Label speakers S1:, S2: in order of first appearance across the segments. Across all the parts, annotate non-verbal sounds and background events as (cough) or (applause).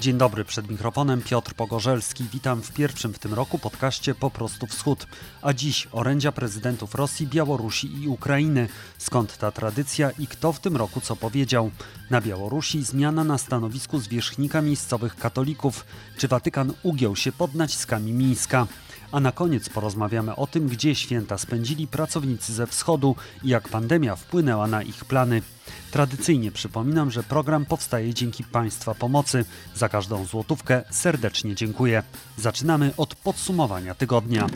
S1: Dzień dobry, przed mikrofonem Piotr Pogorzelski. Witam w pierwszym w tym roku podcaście Po prostu Wschód. A dziś orędzia prezydentów Rosji, Białorusi i Ukrainy. Skąd ta tradycja i kto w tym roku co powiedział? Na Białorusi zmiana na stanowisku zwierzchnika miejscowych katolików. Czy Watykan ugiął się pod naciskami Mińska? A na koniec porozmawiamy o tym, gdzie święta spędzili pracownicy ze wschodu i jak pandemia wpłynęła na ich plany. Tradycyjnie przypominam, że program powstaje dzięki Państwa pomocy. Za każdą złotówkę serdecznie dziękuję. Zaczynamy od podsumowania tygodnia.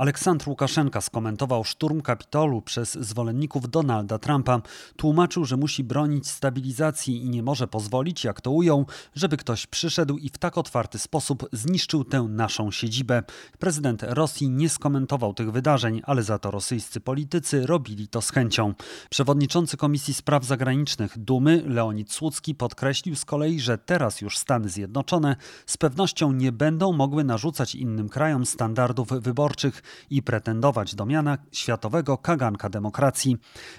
S1: Aleksandr Łukaszenka skomentował szturm Kapitolu przez zwolenników Donalda Trumpa. Tłumaczył, że musi bronić stabilizacji i nie może pozwolić, jak to ujął, żeby ktoś przyszedł i w tak otwarty sposób zniszczył tę naszą siedzibę. Prezydent Rosji nie skomentował tych wydarzeń, ale za to rosyjscy politycy robili to z chęcią. Przewodniczący Komisji Spraw Zagranicznych Dumy Leonid Słucki podkreślił z kolei, że teraz już Stany Zjednoczone z pewnością nie będą mogły narzucać innym krajom standardów wyborczych i pretendować do miana światowego kaganka demokracji.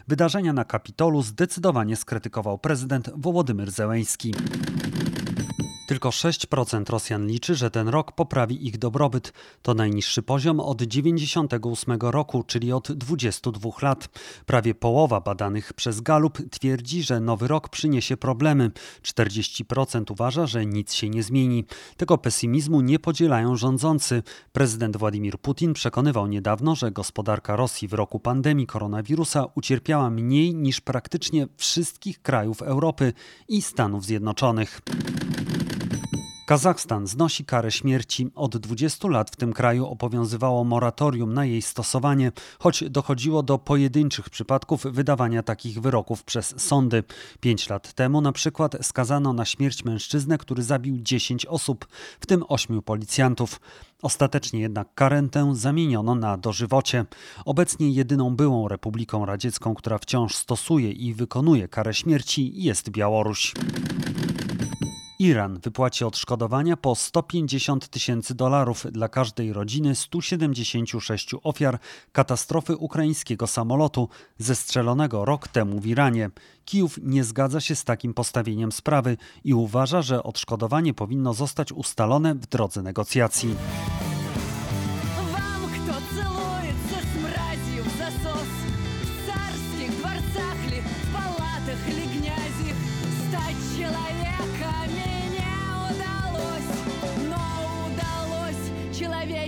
S1: Wydarzenia na Kapitolu zdecydowanie skrytykował prezydent Wołodymyr Zełęński. Tylko 6% Rosjan liczy, że ten rok poprawi ich dobrobyt. To najniższy poziom od 1998 roku, czyli od 22 lat. Prawie połowa badanych przez Galup twierdzi, że nowy rok przyniesie problemy. 40% uważa, że nic się nie zmieni. Tego pesymizmu nie podzielają rządzący. Prezydent Władimir Putin przekonywał niedawno, że gospodarka Rosji w roku pandemii koronawirusa ucierpiała mniej niż praktycznie wszystkich krajów Europy i Stanów Zjednoczonych. Kazachstan znosi karę śmierci. Od 20 lat w tym kraju obowiązywało moratorium na jej stosowanie, choć dochodziło do pojedynczych przypadków wydawania takich wyroków przez sądy. Pięć lat temu na przykład skazano na śmierć mężczyznę, który zabił 10 osób, w tym 8 policjantów. Ostatecznie jednak karę tę zamieniono na dożywocie. Obecnie jedyną byłą republiką radziecką, która wciąż stosuje i wykonuje karę śmierci jest Białoruś. Iran wypłaci odszkodowania po 150 tysięcy dolarów dla każdej rodziny 176 ofiar katastrofy ukraińskiego samolotu zestrzelonego rok temu w Iranie. Kijów nie zgadza się z takim postawieniem sprawy i uważa, że odszkodowanie powinno zostać ustalone w drodze negocjacji.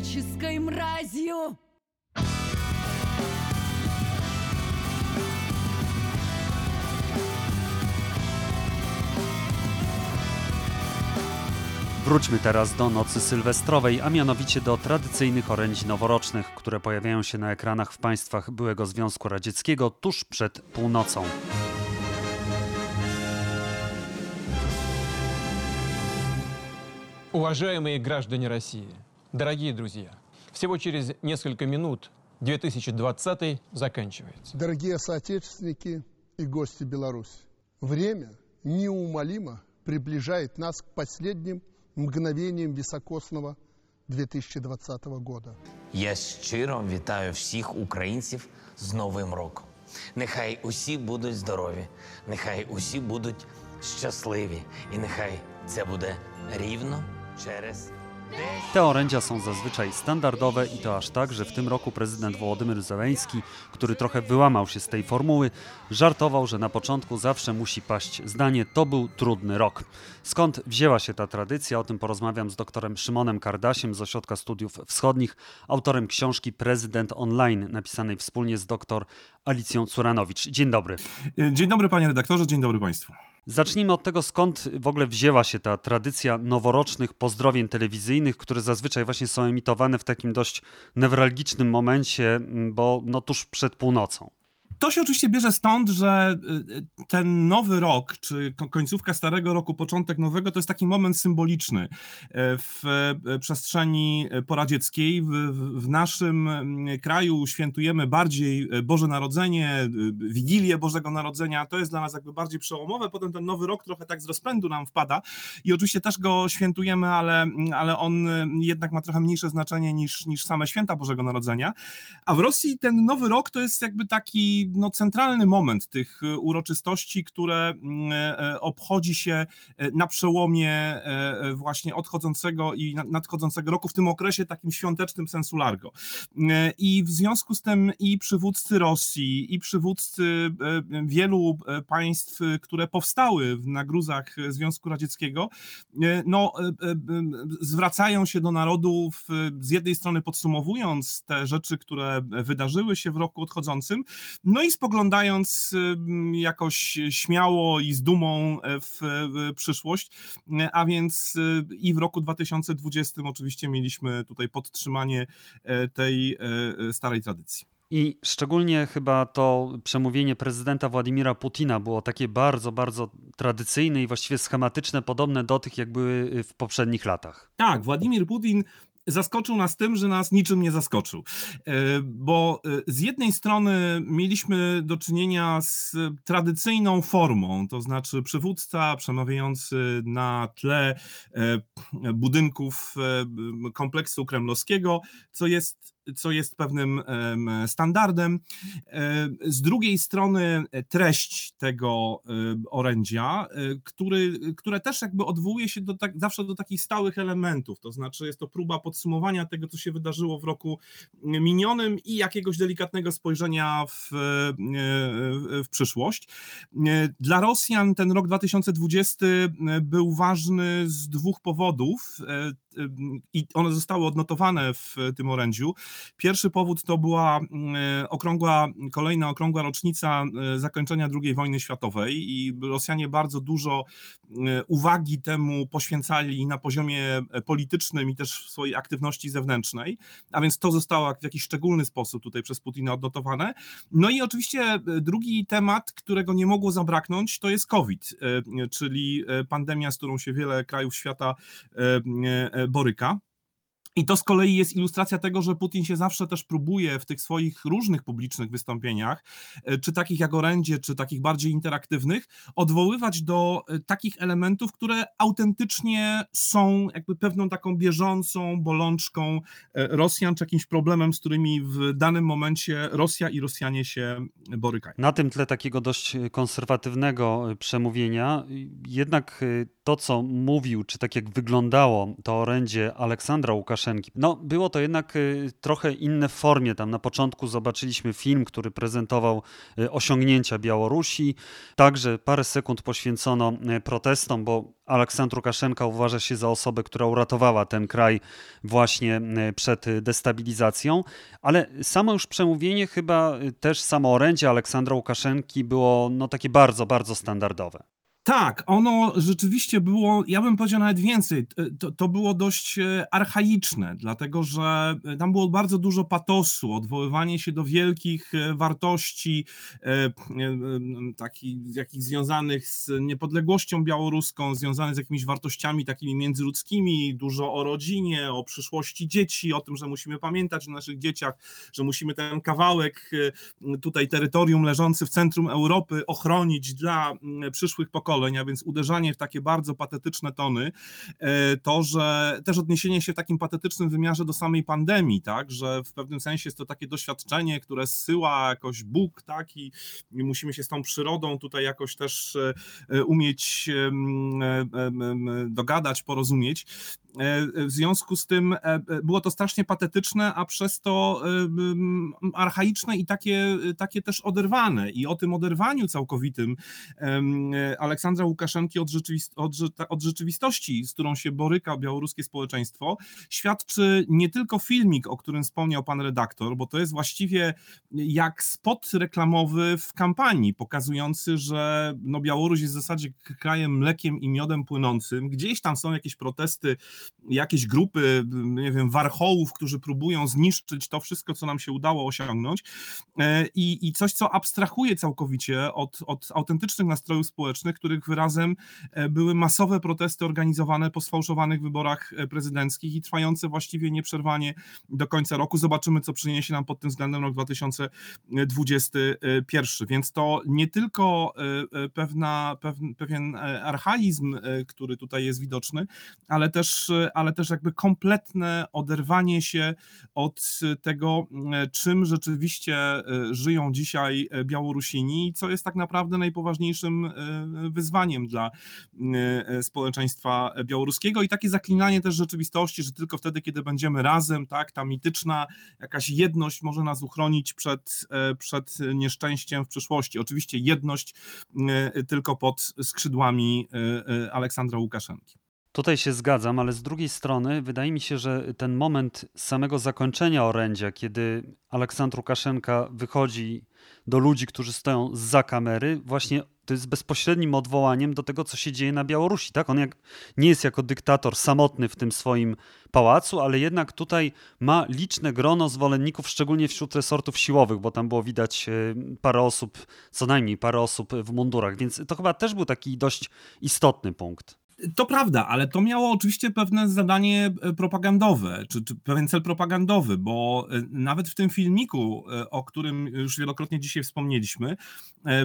S2: человеческой мразью!
S1: Wróćmy teraz do nocy sylwestrowej, a mianowicie do tradycyjnych orędzi noworocznych, które pojawiają się na ekranach w państwach byłego Związku Radzieckiego tuż przed północą.
S3: Уважаемые граждане России, дорогие друзья, всего через несколько минут 2020 заканчивается.
S4: Дорогие соотечественники и гости Беларуси, время неумолимо приближает нас к последним мгновениям високосного 2020 года.
S5: Я щиро вітаю всіх українців з Новим роком. Нехай усі будуть здорові, нехай усі будуть щасливі, і нехай це буде рівно через
S1: Te orędzia są zazwyczaj standardowe i to aż tak, że w tym roku prezydent Wołodymyr Zełęński, który trochę wyłamał się z tej formuły, żartował, że na początku zawsze musi paść zdanie to był trudny rok. Skąd wzięła się ta tradycja? O tym porozmawiam z doktorem Szymonem Kardasiem z Ośrodka Studiów Wschodnich, autorem książki Prezydent Online, napisanej wspólnie z doktor Alicją Curanowicz. Dzień dobry.
S6: Dzień dobry panie redaktorze, dzień dobry państwu.
S1: Zacznijmy od tego, skąd w ogóle wzięła się ta tradycja noworocznych pozdrowień telewizyjnych, które zazwyczaj właśnie są emitowane w takim dość newralgicznym momencie, bo no tuż przed północą.
S6: To się oczywiście bierze stąd, że y, ten nowy rok, czy końcówka starego roku, początek nowego, to jest taki moment symboliczny e, w e, przestrzeni poradzieckiej. W, w naszym mm, kraju świętujemy bardziej e, Boże Narodzenie, Wigilię Bożego Narodzenia. To jest dla nas jakby bardziej przełomowe. Potem ten nowy rok trochę tak z rozpędu nam wpada i oczywiście też go świętujemy, ale, ale on jednak ma trochę mniejsze znaczenie niż, niż same święta Bożego Narodzenia. A w Rosji ten nowy rok to jest jakby taki no, centralny moment tych uroczystości, które mm, e, obchodzi się na przełomie właśnie odchodzącego i nadchodzącego roku, w tym okresie takim świątecznym sensu largo. I w związku z tym i przywódcy Rosji, i przywódcy wielu państw, które powstały na gruzach Związku Radzieckiego, no, zwracają się do narodów z jednej strony podsumowując te rzeczy, które wydarzyły się w roku odchodzącym, no i spoglądając jakoś śmiało i z dumą w przyszłość, a więc i w roku 2020 oczywiście mieliśmy tutaj podtrzymanie e, tej e, starej tradycji.
S1: I szczególnie chyba to przemówienie prezydenta Władimira Putina było takie bardzo, bardzo tradycyjne i właściwie schematyczne, podobne do tych, jak były w poprzednich latach.
S6: Tak, Władimir Putin zaskoczył nas tym, że nas niczym nie zaskoczył. E, bo e, z jednej strony mieliśmy do czynienia z tradycyjną formą, to znaczy przywódca przemawiający na tle e, budynków kompleksu kremlowskiego, co jest co jest pewnym standardem. E, z drugiej strony e, treść tego e, orędzia, który, które też jakby odwołuje się do tak, zawsze do takich stałych elementów, to znaczy jest to próba podsumowania tego, co się wydarzyło w roku minionym i jakiegoś delikatnego spojrzenia w, w przyszłość. Dla Rosjan ten rok 2020 był ważny z dwóch powodów i one zostały odnotowane w tym orędziu. Pierwszy powód to była e, okrągła, kolejna okrągła rocznica e, zakończenia II wojny światowej i Rosjanie bardzo dużo e, uwagi temu poświęcali na poziomie politycznym i też w swojej aktywności zewnętrznej, a więc to zostało w jakiś szczególny sposób tutaj przez Putina odnotowane. No i oczywiście drugi temat, którego nie mogło zabraknąć, to jest COVID, czyli pandemia, z którą się wiele krajów świata boryka. I to z kolei jest ilustracja tego, że Putin się zawsze też próbuje w tych swoich różnych publicznych wystąpieniach, e, czy takich jak orędzie, czy takich bardziej interaktywnych, odwoływać do e, takich elementów, które autentycznie są jakby pewną taką bieżącą bolączką e, Rosjan, czy jakimś problemem, z którymi w danym momencie Rosja i Rosjanie się borykają.
S1: Na tym tle takiego dość konserwatywnego przemówienia, jednak to, co mówił, czy tak jak wyglądało to orędzie Aleksandra Łukaszenki, no było to jednak y, trochę inne w formie. Tam na początku zobaczyliśmy film, który prezentował y, osiągnięcia Białorusi. Także parę sekund poświęcono y, protestom, bo Aleksandr Łukaszenka uważa się za osobę, która uratowała ten kraj właśnie przed destabilizacją, ale samo już przemówienie, chyba też samo orędzie Aleksandra Łukaszenki było no, takie bardzo, bardzo standardowe.
S6: Tak, ono rzeczywiście było, ja bym powiedział nawet więcej, to, to, było dość e, archaiczne, dlatego że e, tam było bardzo dużo patosu, odwoływanie się do wielkich e, wartości, takich jakich związanych z niepodległością białoruską, związanych z jakimiś wartościami takimi międzyludzkimi, dużo o rodzinie, o przyszłości dzieci, o tym, że musimy pamiętać o naszych dzieciach, że musimy ten kawałek tutaj terytorium leżący w centrum Europy ochronić dla przyszłych pokoleń pokoleń, a więc uderzanie w takie bardzo patetyczne tony, e, to, że też odniesienie się w takim patetycznym wymiarze do samej pandemii, tak, że w pewnym sensie jest to takie doświadczenie, które zsyła jakoś Bóg, tak, i musimy się z tą przyrodą tutaj jakoś też e, umieć dogadać, porozumieć. E, w związku z tym było to strasznie patetyczne, a przez to archaiczne i takie, takie też oderwane. I o tym oderwaniu całkowitym Aleksandra Łukaszenki od, rzeczywist od, od, rzeczywistości, z którą się boryka białoruskie społeczeństwo, świadczy nie tylko filmik, o którym wspomniał pan redaktor, bo to jest właściwie jak spot reklamowy w kampanii, pokazujący, że no Białoruś jest w zasadzie krajem mlekiem i miodem płynącym. Gdzieś tam są jakieś protesty, jakieś grupy, nie wiem, warchołów, którzy próbują zniszczyć to wszystko, co nam się udało osiągnąć. E, I, i coś, co abstrahuje całkowicie od, od autentycznych nastrojów społecznych, których wyrazem e, były masowe protesty organizowane po sfałszowanych wyborach e, prezydenckich i trwające właściwie nieprzerwanie do końca roku. Zobaczymy, co przyniesie nam pod tym względem rok 2021. Więc to nie tylko pewna, pewien archaizm, który tutaj jest widoczny, ale też ale też jakby kompletne oderwanie się od tego, e, czym rzeczywiście e, żyją dzisiaj e, Białorusini co jest tak naprawdę najpoważniejszym wyzwaniem dla społeczeństwa białoruskiego i takie zaklinanie też rzeczywistości, że tylko wtedy, kiedy będziemy razem, tak, ta mityczna jakaś jedność może nas uchronić przed, przed nieszczęściem w przyszłości. Oczywiście jedność tylko pod skrzydłami Aleksandra Łukaszenki.
S1: Tutaj się zgadzam, ale z drugiej strony wydaje mi się, że ten moment samego zakończenia orędzia, kiedy Aleksandr Łukaszenka wychodzi do ludzi, którzy stoją za kamery, właśnie to jest bezpośrednim odwołaniem do tego, co się dzieje na Białorusi. Tak? On jak, nie jest jako dyktator samotny w tym swoim pałacu, ale jednak tutaj ma liczne grono zwolenników, szczególnie wśród resortów siłowych, bo tam było widać e, parę osób, co najmniej parę osób w mundurach, więc to chyba też był taki dość istotny punkt.
S6: To prawda, ale to miało oczywiście pewne zadanie e, propagandowe, czy, czy, pewien cel propagandowy, bo e, nawet w tym filmiku, e, o którym już wielokrotnie dzisiaj wspomnieliśmy,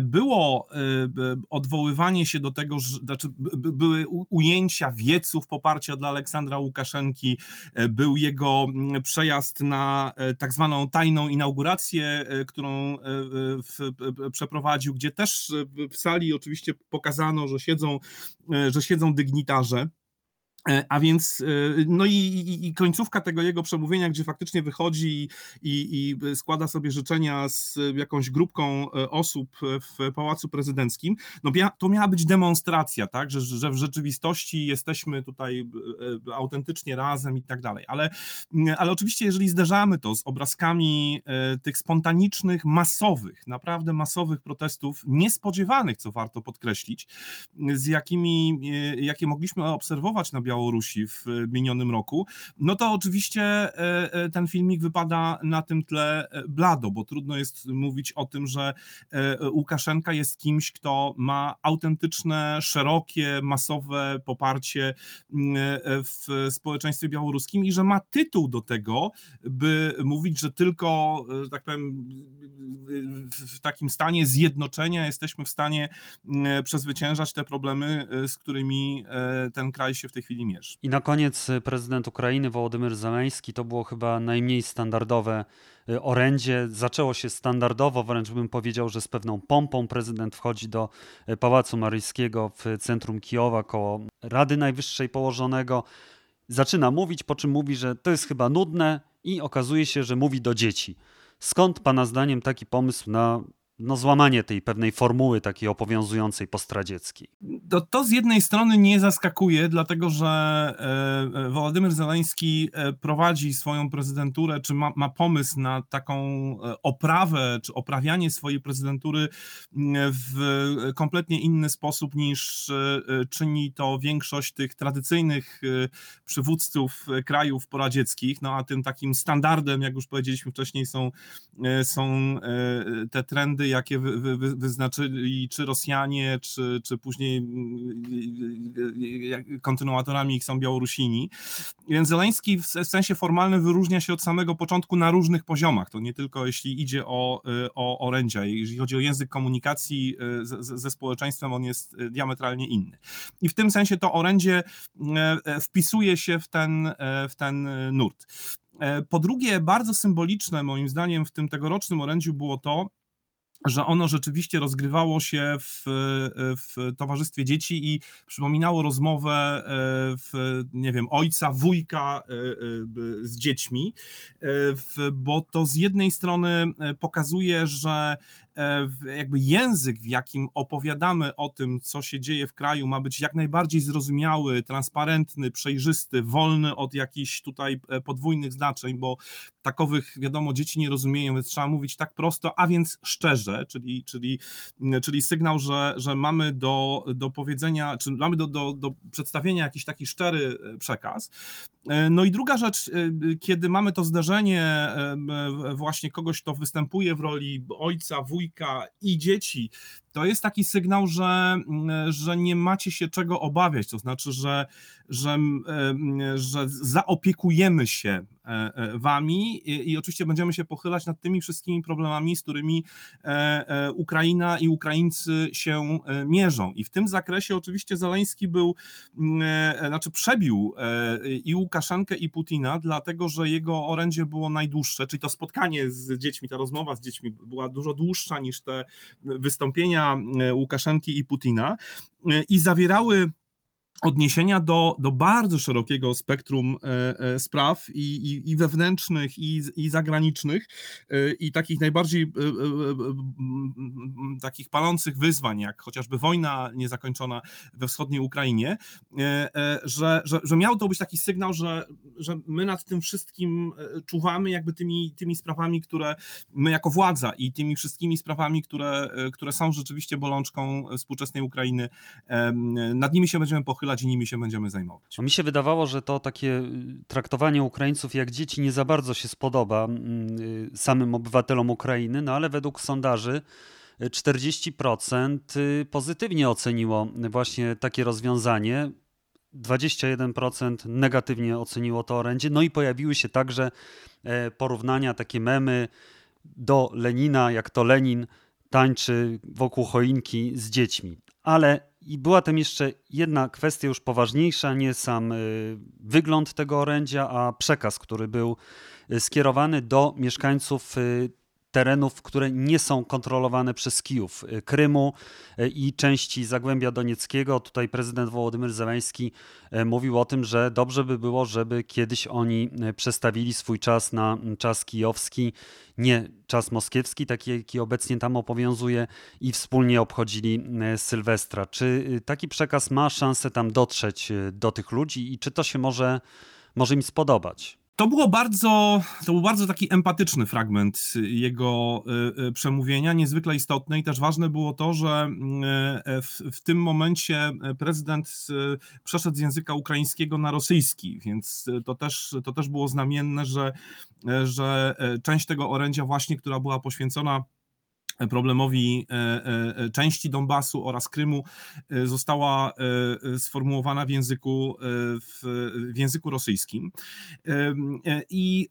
S6: było odwoływanie się do tego, że znaczy były ujęcia wieców poparcia dla Aleksandra Łukaszenki, był jego przejazd na tak zwaną tajną inaugurację, którą w, przeprowadził, gdzie też w sali oczywiście pokazano, że siedzą, że siedzą dygnitarze. E, a więc, e, no i, i, i, końcówka tego jego przemówienia, gdzie faktycznie wychodzi i, i, składa sobie życzenia z jakąś grupką e, osób w Pałacu Prezydenckim, no to miała być demonstracja, tak, że, że w rzeczywistości jesteśmy tutaj autentycznie razem i tak dalej. Ale, ale oczywiście, jeżeli zderzamy to z obrazkami tych spontanicznych, masowych, naprawdę masowych protestów, niespodziewanych, co warto podkreślić, z jakimi, jakie mogliśmy obserwować na Białorusi w minionym roku, no to oczywiście e, e, ten filmik wypada na tym tle e, blado, bo trudno jest mówić o tym, że Łukaszenka jest kimś, kto ma autentyczne, szerokie, masowe poparcie w społeczeństwie białoruskim i że ma tytuł do tego, by mówić, że tylko, tak powiem, w takim stanie zjednoczenia jesteśmy w stanie przezwyciężać te problemy, z którymi ten kraj się w tej chwili
S1: I na koniec y, prezydent Ukrainy Wołodymyr Zeleński to było chyba najmniej standardowe y, orędzie. Zaczęło się standardowo, wręcz bym powiedział, że z pewną pompą prezydent wchodzi do y, Pałacu Maryjskiego w centrum Kijowa koło Rady Najwyższej położonego. Zaczyna mówić, po czym mówi, że to jest chyba nudne i okazuje się, że mówi do dzieci. Skąd Pana zdaniem taki pomysł na no, złamanie tej pewnej formuły takiej obowiązującej postradzieckiej.
S6: To, to z jednej strony nie zaskakuje, dlatego że e, e Wołodymyr Zeleński e, prowadzi swoją prezydenturę, czy ma, ma pomysł na taką e, oprawę, czy oprawianie swojej prezydentury w kompletnie inny sposób niż czyni to większość tych tradycyjnych przywódców krajów poradzieckich. No a tym takim standardem, jak już powiedzieliśmy wcześniej, są, są te trendy jakie wy, wy, wyznaczyli czy Rosjanie, czy, czy później mm, kontynuatorami ich są Białorusini. Więc Zeleński w sensie formalnym wyróżnia się od samego początku na różnych poziomach. To nie tylko jeśli idzie o, y, o orędzia. Jeżeli chodzi o język komunikacji y, z, ze społeczeństwem, on jest y, diametralnie inny. I w tym sensie to orędzie wpisuje się w ten, w ten nurt. Po drugie, bardzo symboliczne moim zdaniem w tym tegorocznym orędziu było to, że ono rzeczywiście rozgrywało się w, w towarzystwie dzieci i przypominało rozmowę e, w, nie wiem, ojca, wujka e, e, z dziećmi, bo to z jednej strony pokazuje, że jakby język, w jakim opowiadamy o tym, co się dzieje w kraju, ma być jak najbardziej zrozumiały, transparentny, przejrzysty, wolny od jakichś tutaj podwójnych znaczeń, bo takowych, wiadomo, dzieci nie rozumieją, więc trzeba mówić tak prosto, a więc szczerze, czyli, czyli, czyli sygnał, że, że mamy do, do powiedzenia, czy mamy do, do, do przedstawienia jakiś taki szczery e, przekaz. No i druga rzecz, kiedy mamy to zdarzenie właśnie kogoś, kto występuje w roli ojca, wujka, i dzieci to jest taki sygnał, że, mm, że nie macie się czego obawiać, to znaczy, że, że, e, że zaopiekujemy się e, e, wami i, i oczywiście będziemy się pochylać nad tymi wszystkimi problemami, z którymi Ukraina i Ukraińcy się mierzą. I w tym zakresie oczywiście Zaleński był, znaczy przebił i Łukaszenkę i Putina, dlatego że jego orędzie było najdłuższe, czyli to spotkanie z dziećmi, ta rozmowa z dziećmi była dużo dłuższa niż te wystąpienia Łukaszenki i Putina i zawierały odniesienia do, do bardzo szerokiego spektrum e, e, spraw i, i, i wewnętrznych, i, i zagranicznych, e, i takich najbardziej takich palących wyzwań, jak chociażby wojna niezakończona we wschodniej Ukrainie, że, że, że miał to być taki sygnał, że, że my nad tym wszystkim czuwamy, jakby tymi, tymi sprawami, które my jako władza i tymi wszystkimi sprawami, które, które są rzeczywiście bolączką współczesnej Ukrainy, nad nimi się będziemy pochylać i nimi się będziemy zajmować.
S1: Mi się wydawało, że to takie y, traktowanie Ukraińców jak dzieci nie za bardzo się spodoba mm, y, samym obywatelom Ukrainy, no ale według sondaży 40% y, pozytywnie oceniło właśnie takie rozwiązanie. 21% negatywnie oceniło to orędzie. No i pojawiły się także e, porównania, takie memy do Lenina, jak to Lenin tańczy wokół choinki z dziećmi. Ale i była tam jeszcze jedna kwestia już poważniejsza, nie sam y, wygląd tego orędzia, a przekaz, który był y, skierowany do mieszkańców y, terenów, które nie są kontrolowane przez Kijów, Krymu i części Zagłębia Donieckiego. Tutaj prezydent Wołodymyr Zeleński mówił o tym, że dobrze by było, żeby kiedyś oni przestawili swój czas na czas kijowski, nie czas moskiewski, taki jaki obecnie tam obowiązuje i wspólnie obchodzili Sylwestra. Czy taki przekaz ma szansę tam dotrzeć do tych ludzi i czy to się może, może im spodobać?
S6: To było bardzo, to był bardzo taki empatyczny fragment jego y, y, przemówienia, niezwykle istotny i też ważne było to, że y, w, w, tym momencie prezydent przeszedł z języka ukraińskiego na rosyjski, więc to też, to też było znamienne, że, że część tego orędzia właśnie, która była poświęcona problemowi e, e, e, części Donbasu oraz Krymu została sformułowana w języku, w, języku rosyjskim. I,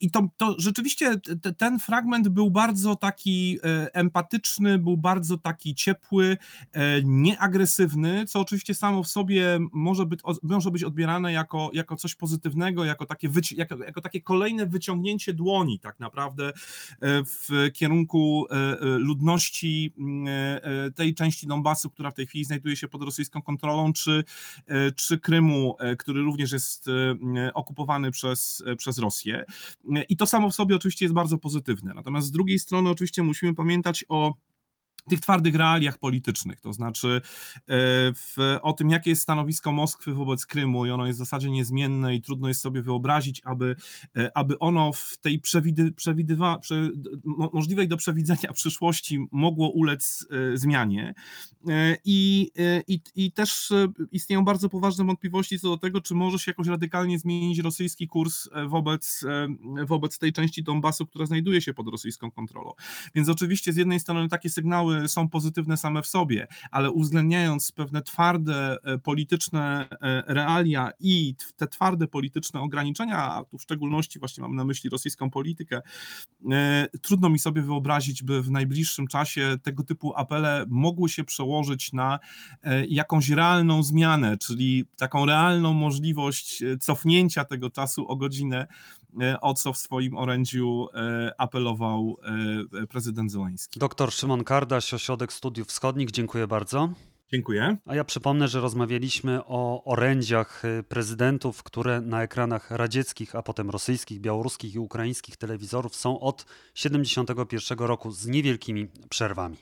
S6: i to, to rzeczywiście ten fragment był bardzo taki empatyczny, był bardzo taki ciepły, nieagresywny, co oczywiście samo w sobie może być, może być odbierane jako, jako coś pozytywnego, jako takie, jako, jako takie kolejne wyciągnięcie dłoni tak naprawdę w kierunku e, e, ludności e, tej części Donbasu, która w tej chwili znajduje się pod rosyjską kontrolą, czy, czy Krymu, który również jest okupowany przez, przez Rosję. I to samo w sobie oczywiście jest bardzo pozytywne. Natomiast z drugiej strony oczywiście musimy pamiętać o tych twardych realiach politycznych, to znaczy e, w, o tym, jakie jest stanowisko Moskwy wobec Krymu i ono jest w zasadzie niezmienne i trudno jest sobie wyobrazić, aby, e, aby ono w tej przewidy, przewidywa, prze, możliwej do przewidzenia przyszłości mogło ulec e, zmianie. I, i, I też istnieją bardzo poważne wątpliwości co do tego, czy może się jakoś radykalnie zmienić rosyjski kurs wobec, wobec tej części Donbasu, która znajduje się pod rosyjską kontrolą. Więc oczywiście z jednej strony takie sygnały są pozytywne same w sobie, ale uwzględniając pewne twarde e, polityczne e, realia i te twarde polityczne ograniczenia, a tu w szczególności właśnie mam na myśli rosyjską politykę, e, trudno mi sobie wyobrazić, by w najbliższym czasie tego typu apele mogły się przełożyć na jakąś realną zmianę, czyli taką realną możliwość cofnięcia tego czasu o godzinę o co w swoim orędziu e, apelował e, prezydent Zeleński.
S1: Doktor Szymon Kardaś, Ośrodek Studiów Wschodnich, dziękuję bardzo.
S6: Dziękuję.
S1: A ja przypomnę, że rozmawialiśmy o orędziach prezydentów, które na ekranach radzieckich, a potem rosyjskich, białoruskich i ukraińskich telewizorów są od 1971 roku z niewielkimi przerwami.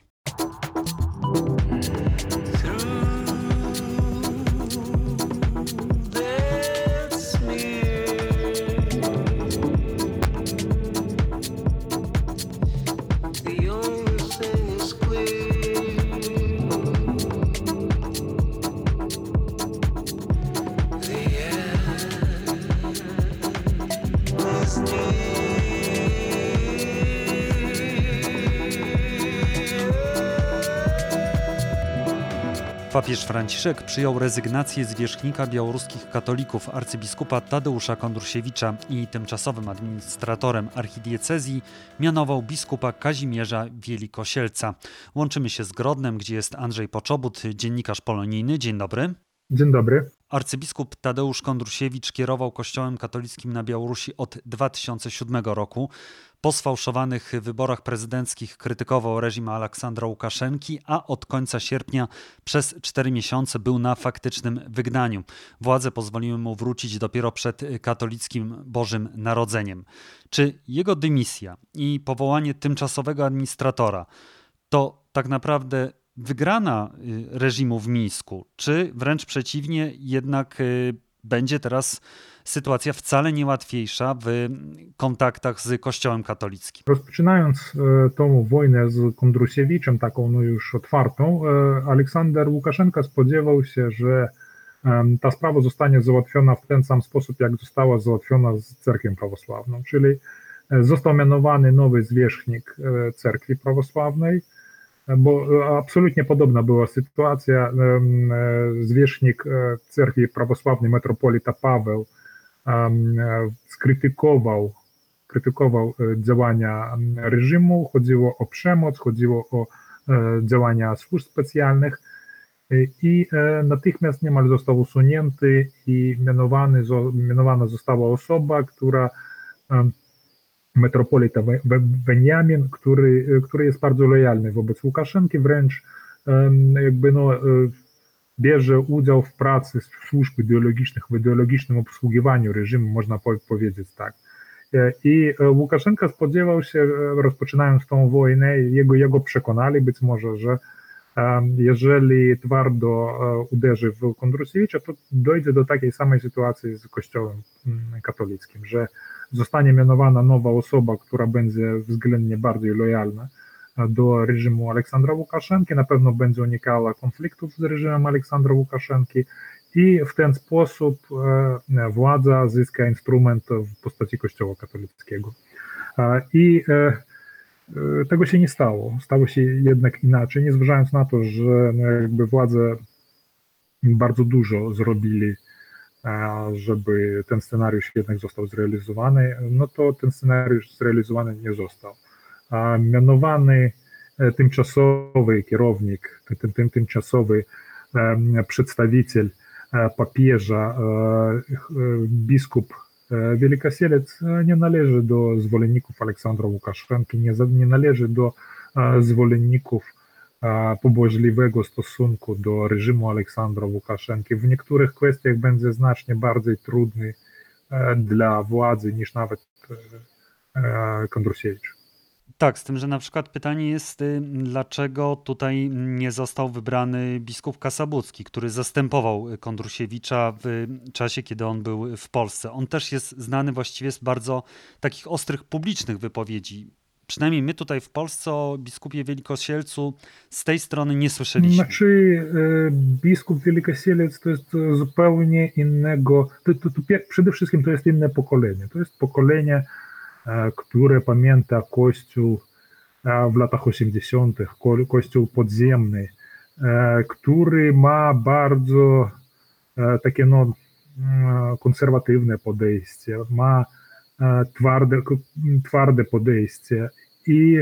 S1: Papież Franciszek przyjął rezygnację zwierzchnika białoruskich katolików arcybiskupa Tadeusza Kondrusiewicza i tymczasowym administratorem archidiecezji mianował biskupa Kazimierza Wielikosielca. Łączymy się z Grodnem, gdzie jest Andrzej Poczobut, dziennikarz polonijny. Dzień dobry.
S7: Dzień dobry.
S1: Arcybiskup Tadeusz Kondrusiewicz kierował Kościołem katolickim na Białorusi od 2007 roku. Po sfałszowanych wyborach prezydenckich krytykował reżim Aleksandra Łukaszenki, a od końca sierpnia przez cztery miesiące był na faktycznym wygnaniu. Władze pozwoliły mu wrócić dopiero przed katolickim Bożym Narodzeniem. Czy jego dymisja i powołanie tymczasowego administratora to tak naprawdę wygrana y, reżimu w Mińsku, czy wręcz przeciwnie, jednak y, będzie teraz sytuacja wcale nie łatwiejsza w kontaktach z Kościołem katolickim.
S7: Rozpoczynając e, tą wojnę z Kondrusiewiczem, taką no już otwartą, e, Aleksander Łukaszenka spodziewał się, że ta sprawa zostanie załatwiona w ten sam sposób, jak została załatwiona z cerkwią prawosławną, czyli e, został mianowany nowy zwierzchnik cerkwi prawosławnej, bo absolutnie podobna była sytuacja. Zwierzchnik cerkwi prawosławnej metropolita Paweł skrytykował krytykował e, działania reżimu, chodziło o przemoc, chodziło o e, działania służb specjalnych. E, i natychmiast niemal został usunięty i mianowany, mianowana została osoba, która metropolita Weniamin, który, który jest bardzo lojalny wobec Łukaszenki, wręcz jakby no, bierze udział w pracy służb ideologicznych, w ideologicznym obsługiwaniu reżimu, można po- powiedzieć tak. E, I e, Łukaszenka spodziewał się, e, rozpoczynając tą wojnę, jego, jego przekonali być może, że jeżeli twardo uderzy w Kondrusiewicza, to dojdzie do takiej samej sytuacji z Kościołem mm, katolickim, że zostanie mianowana nowa osoba, która będzie względnie bardziej lojalna do reżimu Aleksandra Łukaszenki, na pewno będzie unikała konfliktów z reżimem Aleksandra Łukaszenki i w ten sposób e, władza zyska instrument w postaci Kościoła katolickiego. I e, e, tego się nie stało. Stało się jednak inaczej, nie zważając na to, że no, jakby władze bardzo dużo zrobili, żeby ten scenariusz jednak został zrealizowany, no to ten scenariusz zrealizowany nie został. A Mianowany e, tymczasowy kierownik, tym, tym, tymczasowy przedstawiciel papieża, biskup Wielkosielec nie należy do zwolenników Aleksandra Łukaszenki, nie, nie należy do e, zwolenników e, pobłażliwego stosunku do reżimu Aleksandra Łukaszenki. W niektórych kwestiach będzie znacznie bardziej trudny dla władzy niż nawet Kondrusiewicz.
S1: Tak, z tym, że na przykład pytanie jest, y, dlaczego tutaj nie został wybrany biskup Kasabucki, który zastępował y, Kondrusiewicza w czasie, kiedy on był w Polsce. On też jest znany właściwie z bardzo takich ostrych publicznych wypowiedzi. Przynajmniej my tutaj w Polsce o biskupie Wielkosielcu z tej strony nie słyszeliśmy.
S7: Znaczy, biskup Wielkosielec to jest zupełnie innego, to, to, to przede wszystkim to jest inne pokolenie. To jest pokolenie, które pamięta Kościół e, w latach 80., ko- Kościół podziemny, e, który ma bardzo e, takie no, mm, konserwatywne podejście, ma e, twarde, twarde podejście i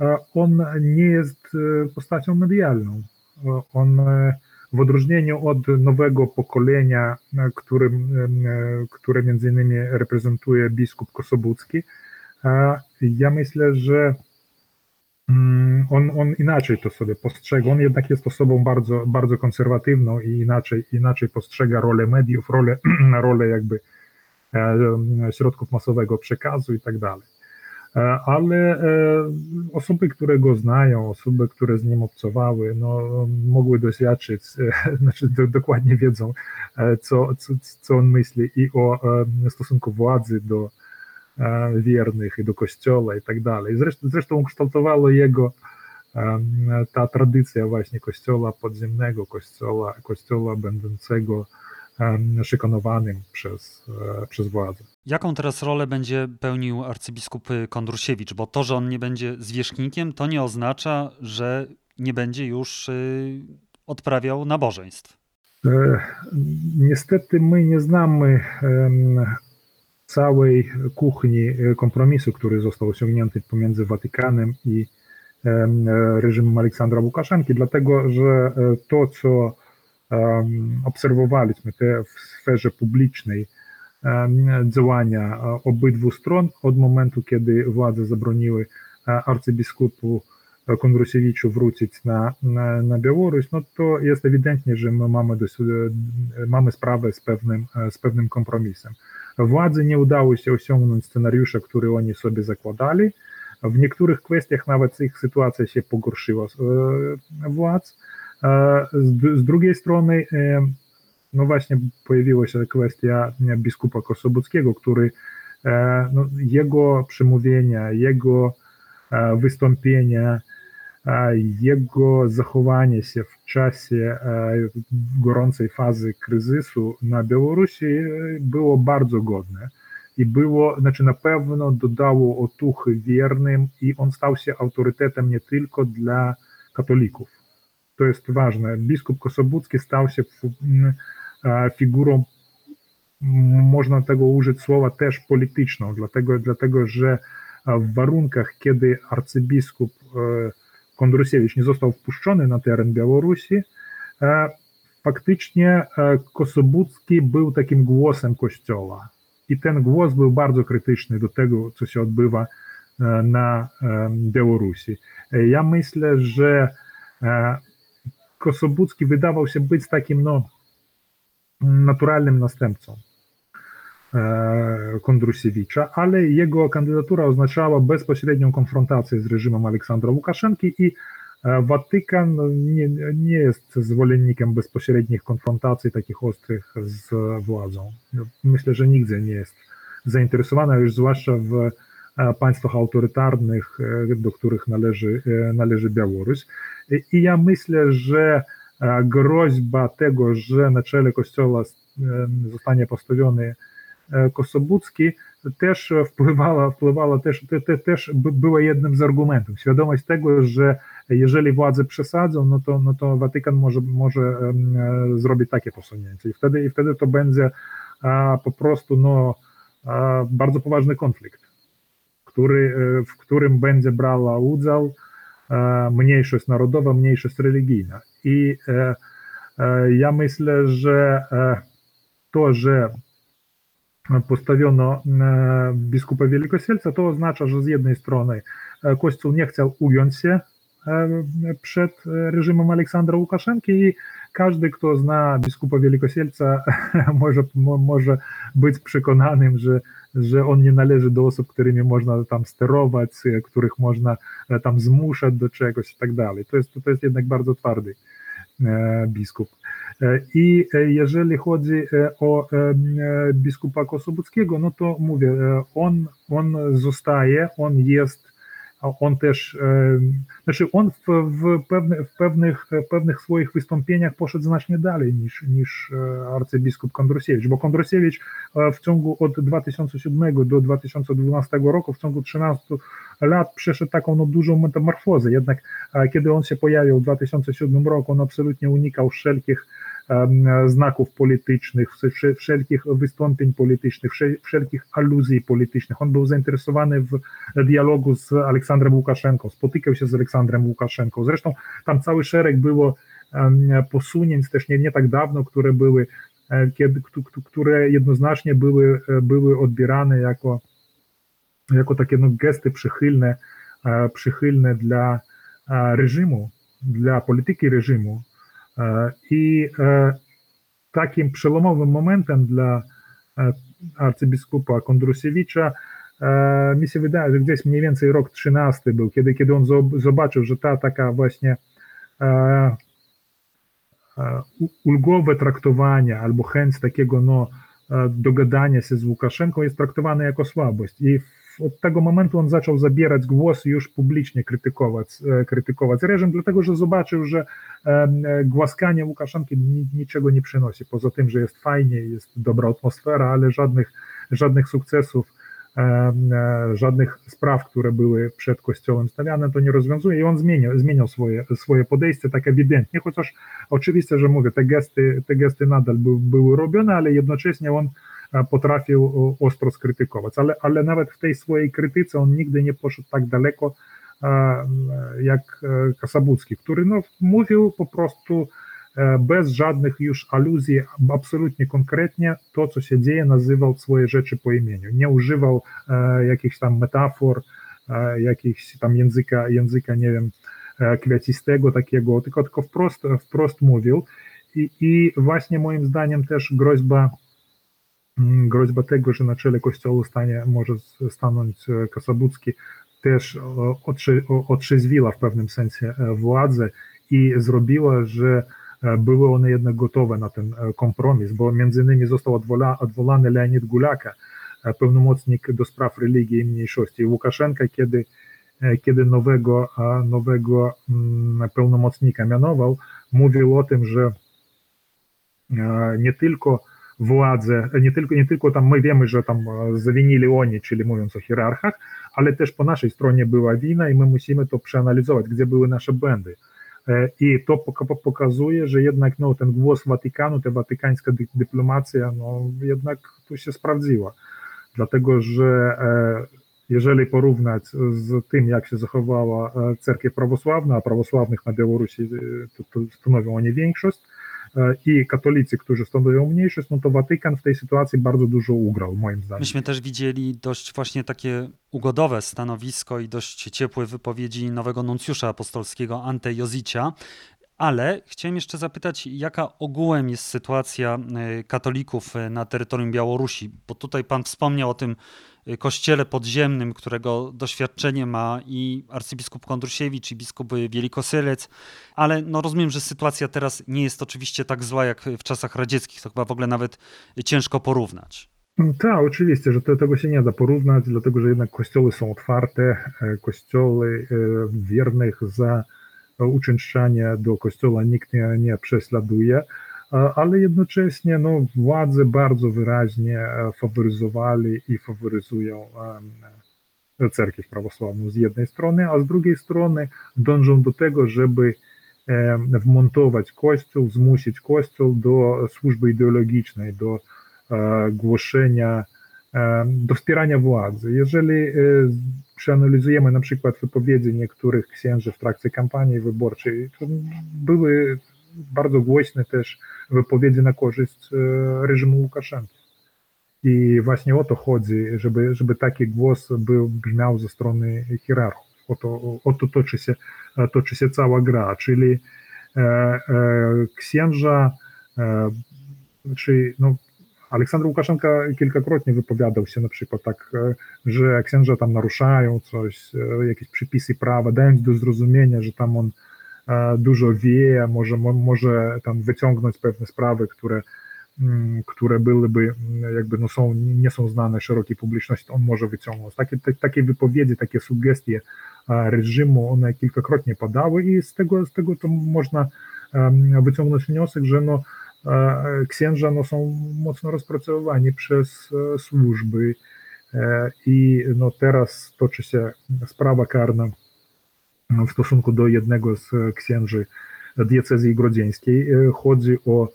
S7: e, on nie jest e, postacią medialną. E, On e, w odróżnieniu od nowego pokolenia, którym, e, które między innymi reprezentuje biskup Kosobucki, ja myślę, że mm, on, on inaczej to sobie postrzega. On jednak jest osobą bardzo, bardzo konserwatywną i inaczej, inaczej postrzega rolę mediów, rolę, (clears throat) rolę jakby e, środków masowego przekazu i tak dalej. E, Ale e, osoby, które go znają, osoby, które z nim obcowały, no, mogły doświadczyć, e, (laughs) znaczy do, dokładnie wiedzą, co, co, co on myśli i o stosunku władzy do wiernych i do kościoła i tak dalej. Zresztą, zresztą ukształtowała jego ta tradycja właśnie kościoła podziemnego, kościoła, kościoła będącego szykanowanym przez, e, przez władzę.
S1: Jaką teraz rolę będzie pełnił arcybiskup Kondrusiewicz? Bo to, że on nie będzie zwierzchnikiem, to nie oznacza, że nie będzie już y, odprawiał nabożeństw.
S7: E, Niestety my nie znamy całej kuchni kompromisu, który został osiągnięty pomiędzy Watykanem i e, reżimem Aleksandra Łukaszenki, dlatego że to, co e, e, my mamy, do, mamy sprawę z pewnym, z pewnym kompromisem. Władzy nie udało się osiągnąć scenariusza, który oni sobie zakładali. W niektórych kwestiach nawet ich sytuacja się pogorszyła e, władz. Z, drugiej strony, no właśnie pojawiła się kwestia biskupa Kosobuckiego, który e, no, jego przemówienia, jego e, wystąpienia, jego zachowanie się w czasie e, gorącej fazy kryzysu na Białorusi było bardzo godne i było, znaczy na pewno dodało otuchy wiernym i on stał się autorytetem nie tylko dla katolików. To jest ważne. Biskup Kosobucki stał się e, figurą, można tego użyć słowa, też polityczną, dlatego, dlatego że e, w warunkach, kiedy arcybiskup e, Kondrusiewicz nie został wpuszczony na teren Białorusi, faktycznie Kosobucki był takim głosem kościoła. I ten głos był bardzo krytyczny do tego, co się odbywa na Białorusi. Ja myślę, że Kosobucki wydawał się być takim no, naturalnym następcą e, Kondrusiewicza, ale jego kandydatura oznaczała bezpośrednią konfrontację z reżimem Aleksandra Łukaszenki i e, Watykan nie, nie jest zwolennikiem bezpośrednich konfrontacji takich ostrych z władzą. Myślę, że nigdy nie jest zainteresowana, już zwłaszcza w państwach autorytarnych, e, do których należy, e, należy Białoruś. I- ja myślę, że e, groźba tego, że na czele kościoła zostanie postawiony Kosobucki, też wpływała, wpływała też, te, te, też by- była jednym z argumentów. Świadomość tego, że jeżeli władze przesadzą, no to, no to Watykan może, może zrobić takie posunięcie. I wtedy, i wtedy to będzie po prostu no, bardzo poważny konflikt, który, e, w którym będzie brała udział e, mniejszość narodowa, mniejszość religijna. I e, ja myślę, że to, że postawiono biskupa Wielkosielca, to oznacza, że z jednej strony Kościół nie chciał ugiąć się przed reżimem Aleksandra Łukaszenki i każdy, kto zna biskupa Wielkosielca, (laughs) może, mo, może być przekonanym, że, że on nie należy do osób, którymi można tam sterować, e, których można e, tam zmuszać do czegoś i tak dalej. To jest, to jest jednak bardzo twardy e, biskup. I jeżeli chodzi o biskupa Kosobuckiego, no to mówię, on, on zostaje, on jest, on też, znaczy on w, w, pewne, w pewnych, pewnych swoich wystąpieniach poszedł znacznie dalej niż, niż e, arcybiskup Kondrusiewicz, bo Kondrusiewicz e, w ciągu od 2007 do 2012 roku, w ciągu 13 lat przeszedł taką no, dużą metamorfozę, jednak e, kiedy on się pojawił w 2007 roku, on absolutnie unikał wszelkich znaków politycznych, wsze- wszelkich wystąpień politycznych, wsze- wszelkich aluzji politycznych. On był zainteresowany w dialogu z Aleksandrem Łukaszenką, spotykał się z Aleksandrem Łukaszenką. Zresztą tam cały szereg było posunięć też nie, nie tak dawno, które były, e, kiedy, któ- któ- które jednoznacznie były, e, były odbierane jako, jako takie no, gesty przychylne, e, przychylne dla reżimu, dla polityki reżimu. E, I e, takim przełomowym momentem dla e, arcybiskupa Kondrusiewicza mi się wydaje, że gdzieś mniej więcej rok 13 był, kiedy, kiedy on zob- zobaczył, że ta taka właśnie ulgowe traktowanie albo chęć takiego no, dogadania się z Łukaszenką jest traktowane jako słabość. I w- od tego momentu on zaczął zabierać głos i już publicznie krytykować, e, krytykować reżim, dlatego że zobaczył, że em, e, głaskanie Łukaszenki ni- niczego nie przynosi. Poza tym, że jest fajnie, jest dobra atmosfera, ale żadnych, żadnych sukcesów żadnych spraw, które były przed kościołem stawiane, to nie rozwiązuje i on zmienił, zmienił swoje, swoje podejście tak ewidentnie, chociaż oczywiście, że mówię, te gesty, te gesty nadal by, były robione, ale jednocześnie on potrafił ostro skrytykować, ale, ale nawet w tej swojej krytyce on nigdy nie poszedł tak daleko jak Kasabucki, który no, mówił po prostu bez żadnych już aluzji, absolutnie konkretnie to, co się dzieje, nazywał swoje rzeczy po imieniu. Nie używał jakichś tam metafor, jakichś tam języka, języka nie wiem, kwiacistego takiego, tylko, tylko wprost, wprost mówił. I, I właśnie moim zdaniem też groźba groźba tego, że na czele kościoła stanie, może stanąć Kasabucki, też otrzeźwiła w pewnym sensie władzę i zrobiła, że były one jednak gotowe na ten kompromis, bo między innymi został odwola, odwołany Leonid Gulaka, pełnomocnik do spraw religii i mniejszości. Łukaszenka, kiedy, kiedy nowego, nowego pełnomocnika mianował, mówił o tym, że nie tylko władze, nie tylko, nie tylko tam my wiemy, że tam zawinili oni, czyli mówiąc o hierarchach, ale też po naszej stronie była wina i my musimy to przeanalizować, gdzie były nasze błędy. I to pokazuje, że jednak no, ten głos Watykanu, ta watykańska dyplomacja, no, jednak tu się sprawdziła. Dlatego, że jeżeli porównać z tym, jak się zachowała cerkiew prawosławna, a prawosławnych na Białorusi to, to stanowią oni większość, i katolicy, którzy stanowią mniejszość, no to Watykan w tej sytuacji bardzo dużo ugrał, moim zdaniem.
S1: Myśmy też widzieli dość właśnie takie ugodowe stanowisko i dość ciepłe wypowiedzi nowego nuncjusza apostolskiego Ante Jozicia, ale chciałem jeszcze zapytać, jaka ogółem jest sytuacja katolików na terytorium Białorusi? Bo tutaj pan wspomniał o tym kościele podziemnym, którego doświadczenie ma i arcybiskup Kondrusiewicz, i biskup Wielkosylec, ale no rozumiem, że sytuacja teraz nie jest oczywiście tak zła jak w czasach radzieckich, to chyba w ogóle nawet ciężko porównać.
S7: Tak, oczywiście, że to, tego się nie da porównać, dlatego że jednak kościoły są otwarte, kościoły wiernych za uczęszczanie do kościoła nikt nie, nie prześladuje, ale jednocześnie no, władze bardzo wyraźnie faworyzowali i faworyzują cerkiew prawosławną z jednej strony, a z drugiej strony dążą do tego, żeby wmontować Kościół, zmusić Kościół do służby ideologicznej, do głoszenia, do wspierania władzy. Jeżeli przeanalizujemy na przykład wypowiedzi niektórych księży w trakcie kampanii wyborczej, to były bardzo głośne też wypowiedzi na korzyść reżimu Łukaszenki. I właśnie o to chodzi, żeby, żeby taki głos był, brzmiał ze strony hierarchów. O to, o to toczy, się, toczy się cała gra, czyli e, e, księża, e, czy no, Aleksander Łukaszenka kilkakrotnie wypowiadał się na przykład tak, że księża tam naruszają coś, jakieś przepisy prawa, dając do zrozumienia, że tam on dużo wie, może, może tam wyciągnąć pewne sprawy, które, które byłyby jakby no są, nie są znane szerokiej publiczności, on może wyciągnąć. Takie, te, takie wypowiedzi, takie sugestie reżimu, one kilkakrotnie padały i z tego, z tego to można wyciągnąć wniosek, że no, księża no, są mocno rozpracowani przez służby i no, teraz toczy się sprawa karna w stosunku do jednego z księży diecezji grodzieńskiej. Chodzi o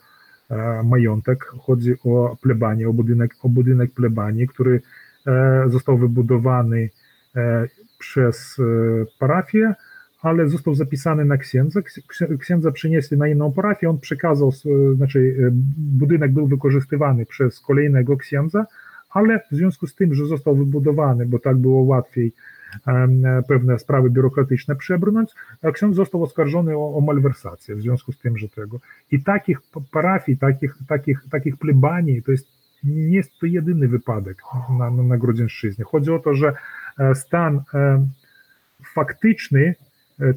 S7: majątek, chodzi o plebanię, o budynek, o budynek plebanii, który został wybudowany przez parafię, ale został zapisany na księdza. Księdza przynieśli na inną parafię, on przekazał, znaczy budynek był wykorzystywany przez kolejnego księdza, ale w związku z tym, że został wybudowany, bo tak było łatwiej pewne sprawy biurokratyczne przebrnąć, a ksiądz został oskarżony o, o malwersację w związku z tym, że tego. I takich parafii, takich, takich, takich plebanii, to jest nie jest to jedyny wypadek na, na, na Grodzieńszczyźnie. Chodzi o to, że stan faktyczny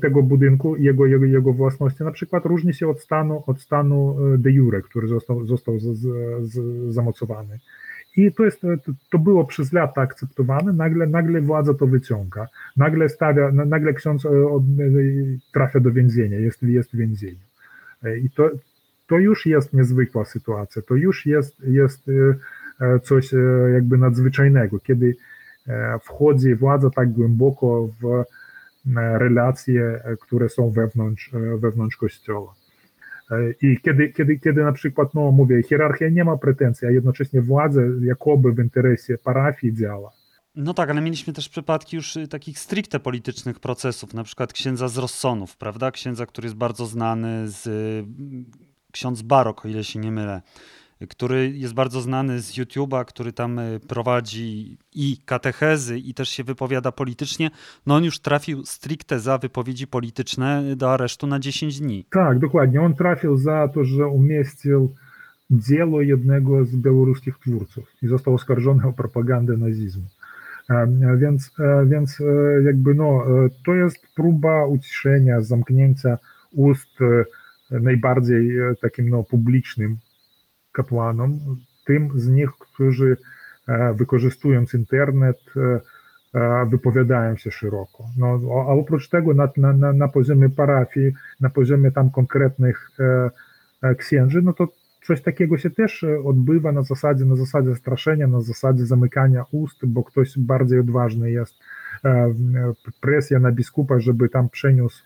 S7: tego budynku, jego, jego, jego własności, na przykład różni się od stanu, od stanu de jure, który został, został z, z, zamocowany. I to, jest, to było przez lata akceptowane, nagle, nagle władza to wyciąga, nagle stawia, nagle ksiądz trafia do więzienia, jest, jest w więzieniu. I to, to już jest niezwykła sytuacja, to już jest, jest coś jakby nadzwyczajnego, kiedy e, wchodzi władza tak głęboko w e, relacje, które są wewnątrz, wewnątrz kościoła. I kiedy, kiedy, kiedy na przykład, no mówię, hierarchia nie ma pretensji, a jednocześnie władza jakoby w interesie parafii działa,
S1: no tak, ale mieliśmy też przypadki już y, takich stricte politycznych procesów, na przykład księdza z Rossonów, prawda? Księdza, który jest bardzo znany z y, ksiądz Barok, o ile się nie mylę, który jest bardzo znany z YouTube'a, który tam y, prowadzi i katechezy, i też się wypowiada politycznie. No on już trafił stricte za wypowiedzi polityczne do aresztu na 10 dni.
S7: Tak, dokładnie. On trafił za to, że umieścił dzieło jednego z białoruskich twórców i został oskarżony o propagandę nazizmu. Więc, więc jakby no, to jest próba uciszenia, zamknięcia ust najbardziej takim no, publicznym kapłanom, tym z nich, którzy wykorzystując internet wypowiadają się szeroko. No, a oprócz tego na, na, na poziomie parafii, na poziomie tam konkretnych księży, no to coś takiego się też e, odbywa na zasadzie, na zasadzie straszenia, na zasadzie zamykania ust, bo ktoś bardziej odważny jest. E, e, presja na biskupa, żeby tam przeniósł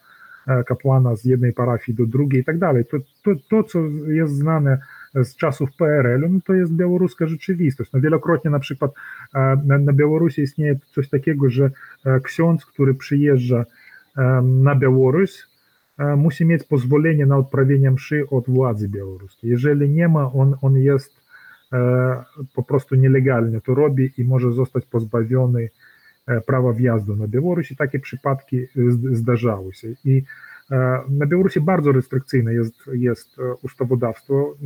S7: kapłana z jednej parafii do drugiej i tak dalej. To, to, to, co jest znane z czasów PRL-u, no to jest białoruska rzeczywistość. No wielokrotnie na przykład na, na Białorusi istnieje coś takiego, że ksiądz, który przyjeżdża na Białoruś, E, musi mieć pozwolenie na odprawienie mszy od władzy białoruskiej. Jeżeli nie ma, on, on jest e, po prostu nielegalnie to robi i może zostać pozbawiony e, prawa wjazdu na Białoruś i takie przypadki zdarzały się. I na Białorusi bardzo restrykcyjne jest, jest ustawodawstwo.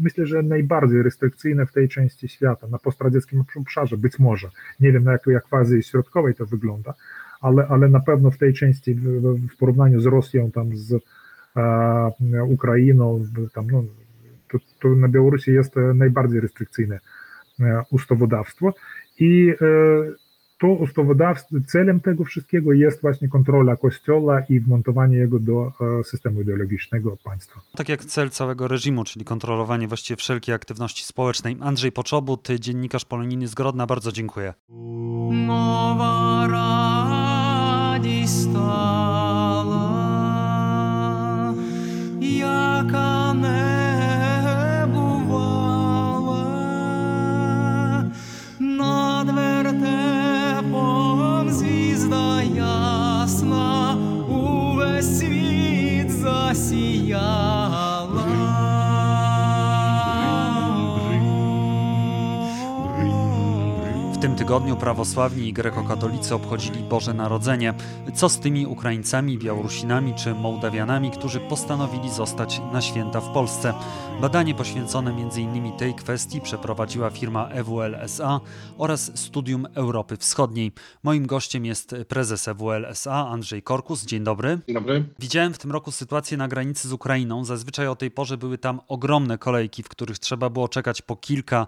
S7: Myślę, że najbardziej restrykcyjne w tej części świata, na postradzieckim obszarze, być może. Nie wiem, jak, jak w Azji Środkowej to wygląda, ale, ale na pewno w tej części w, porównaniu z Rosją, tam z e, Ukrainą, tam, no, to, to na Białorusi jest najbardziej restrykcyjne e, ustawodawstwo i e, to ustawodawstwo, celem tego wszystkiego jest właśnie kontrola Kościoła i wmontowanie jego do e, systemu ideologicznego państwa.
S1: Tak jak cel całego reżimu, czyli kontrolowanie właściwie wszelkiej aktywności społecznej. Andrzej Poczobut, dziennikarz polonijny z Grodna, bardzo dziękuję. tym tygodniu prawosławni i grekokatolicy obchodzili Boże Narodzenie. Co z tymi Ukraińcami, Białorusinami czy Mołdawianami, którzy postanowili zostać na święta w Polsce? Badanie poświęcone m.in. tej kwestii przeprowadziła firma EWL SA oraz Studium Europy Wschodniej. Moim gościem jest prezes EWL SA Andrzej Korkus. Dzień dobry.
S8: Dzień dobry.
S1: Widziałem w tym roku sytuację na granicy z Ukrainą. Zazwyczaj o tej porze były tam ogromne kolejki, w których trzeba było czekać po kilka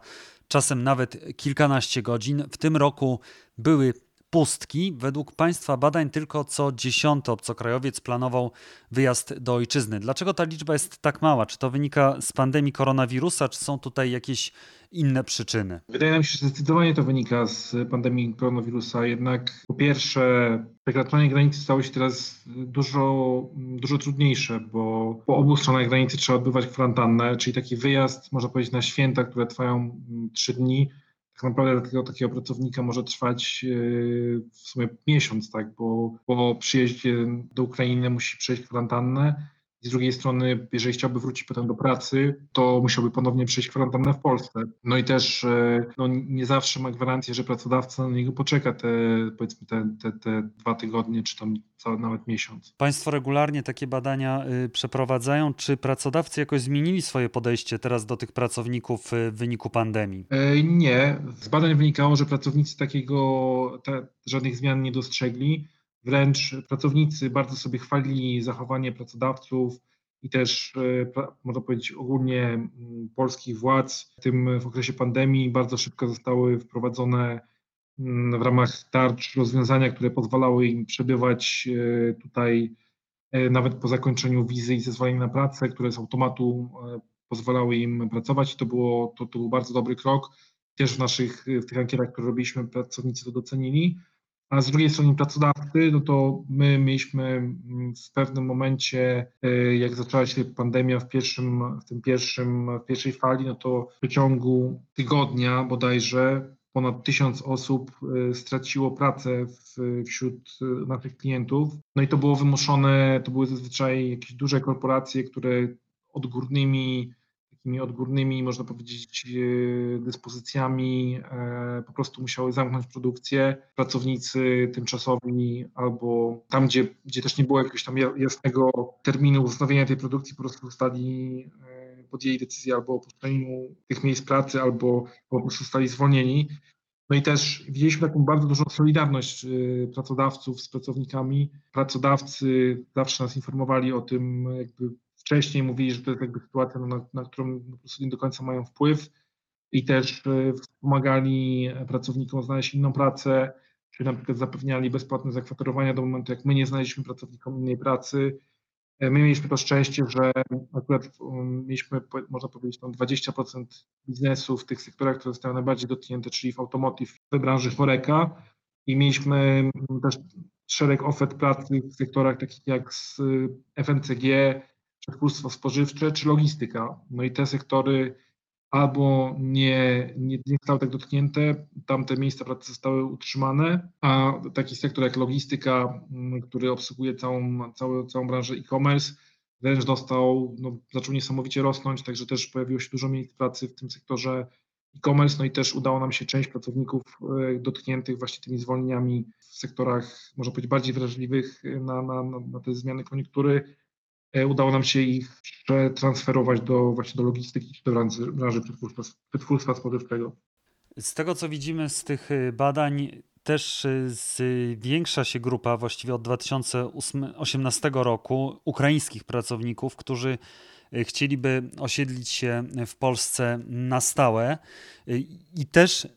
S1: czasem nawet kilkanaście godzin. W tym roku były pustki. Według Państwa badań tylko co dziesiąty obcokrajowiec planował wyjazd do ojczyzny. Dlaczego ta liczba jest tak mała? Czy to wynika z pandemii koronawirusa, czy są tutaj jakieś inne przyczyny?
S8: Wydaje nam się, że zdecydowanie to wynika z pandemii koronawirusa. Jednak po pierwsze, przekraczanie granicy stało się teraz dużo, dużo trudniejsze, bo po obu stronach granicy trzeba odbywać kwarantannę, czyli taki wyjazd, można powiedzieć, na święta, które trwają mm, trzy dni, tak naprawdę takiego, takiego pracownika może trwać e, w sumie miesiąc, tak, bo po przyjeździe do Ukrainy musi przejść kwarantannę z drugiej strony, jeżeli chciałby wrócić potem do pracy, to musiałby ponownie przejść kwarantannę w Polsce. No i też e, no, nie zawsze ma gwarancję, że pracodawca na niego poczeka te powiedzmy te, te, te dwa tygodnie, czy tam cały nawet miesiąc.
S1: Państwo regularnie takie badania y, przeprowadzają. Czy pracodawcy jakoś zmienili swoje podejście teraz do tych pracowników y, w wyniku pandemii?
S8: E, nie. Z badań wynikało, że pracownicy takiego żadnych zmian nie dostrzegli. Wręcz pracownicy bardzo sobie chwalili zachowanie pracodawców i też, e, można powiedzieć, ogólnie polskich władz w tym w okresie pandemii. Bardzo szybko zostały wprowadzone w ramach tarcz rozwiązania, które pozwalały im przebywać e, tutaj e, nawet po zakończeniu wizy i zezwolenia na pracę, które z automatu pozwalały im pracować. To, było, to, to był bardzo dobry krok. też w naszych, w tych ankietach, które robiliśmy, pracownicy to docenili. A z drugiej strony pracodawcy, no to my mieliśmy mm, w pewnym momencie, y, jak zaczęła się pandemia w pierwszym, w tym pierwszym, w pierwszej fali, no to w przeciągu tygodnia bodajże ponad tysiąc osób y, straciło pracę w, wśród y, naszych klientów. No i to było wymuszone, to były zazwyczaj jakieś duże korporacje, które odgórnymi takimi odgórnymi, można powiedzieć, e, dyspozycjami e, po prostu musiały zamknąć produkcję. Pracownicy tymczasowi albo tam, gdzie, gdzie też nie było jakiegoś tam jasnego terminu wznowienia tej produkcji, po prostu zostali, e, podjęli decyzję albo o opuszczeniu tych miejsc pracy, albo po prostu zostali zwolnieni. No i też widzieliśmy taką bardzo dużą solidarność pracodawców z pracownikami. Pracodawcy zawsze nas informowali o tym, jakby wcześniej mówili, że to jest jakby sytuacja, no, na, na którą po prostu nie do końca mają wpływ i też e, wspomagali pracownikom znaleźć inną pracę, czy na przykład zapewniali bezpłatne zakwaterowania do momentu, jak my nie znaleźliśmy pracownikom innej pracy. E, my mieliśmy to szczęście, że akurat um, mieliśmy, można powiedzieć, tam 20% biznesu w tych sektorach, które zostały najbardziej dotknięte, czyli w automotive, w branży Foreka i mieliśmy mm, też szereg ofert pracy w sektorach takich jak z e, FMCG, przetwórstwo spożywcze czy logistyka. No i te sektory albo nie, nie, nie zostały tak dotknięte, tamte miejsca pracy zostały utrzymane, a taki sektor jak logistyka, mm, który obsługuje całą, całą, całą branżę e-commerce, wręcz dostał, no, zaczął niesamowicie rosnąć, także też pojawiło się dużo miejsc pracy w tym sektorze e-commerce, no i też udało nam się część pracowników e, dotkniętych właśnie tymi zwolnieniami w sektorach, można powiedzieć, bardziej wrażliwych na, na, na te zmiany koniunktury E, udało nam się ich przetransferować do właśnie do logistyki do branży, branży przetwórstwa, przetwórstwa spożywczego.
S1: Z tego co widzimy z tych y, badań, też y, zwiększa się grupa właściwie od 2018 roku ukraińskich pracowników, którzy y, chcieliby osiedlić się w Polsce na stałe i też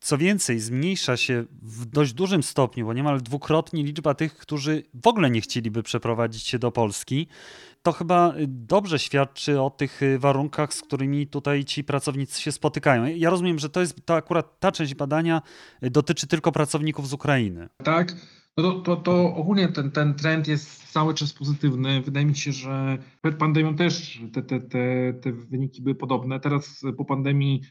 S1: co więcej, zmniejsza się w dość dużym stopniu, bo niemal dwukrotnie liczba tych, którzy w ogóle nie chcieliby przeprowadzić się do Polski. To chyba dobrze świadczy o tych warunkach, z którymi tutaj ci pracownicy się spotykają. Ja rozumiem, że to jest to akurat ta część badania dotyczy tylko pracowników z Ukrainy.
S8: Tak. No to, to, to ogólnie ten, ten trend jest cały czas pozytywny. Wydaje mi się, że przed pandemią też te, te, te, te wyniki były podobne. Teraz po pandemii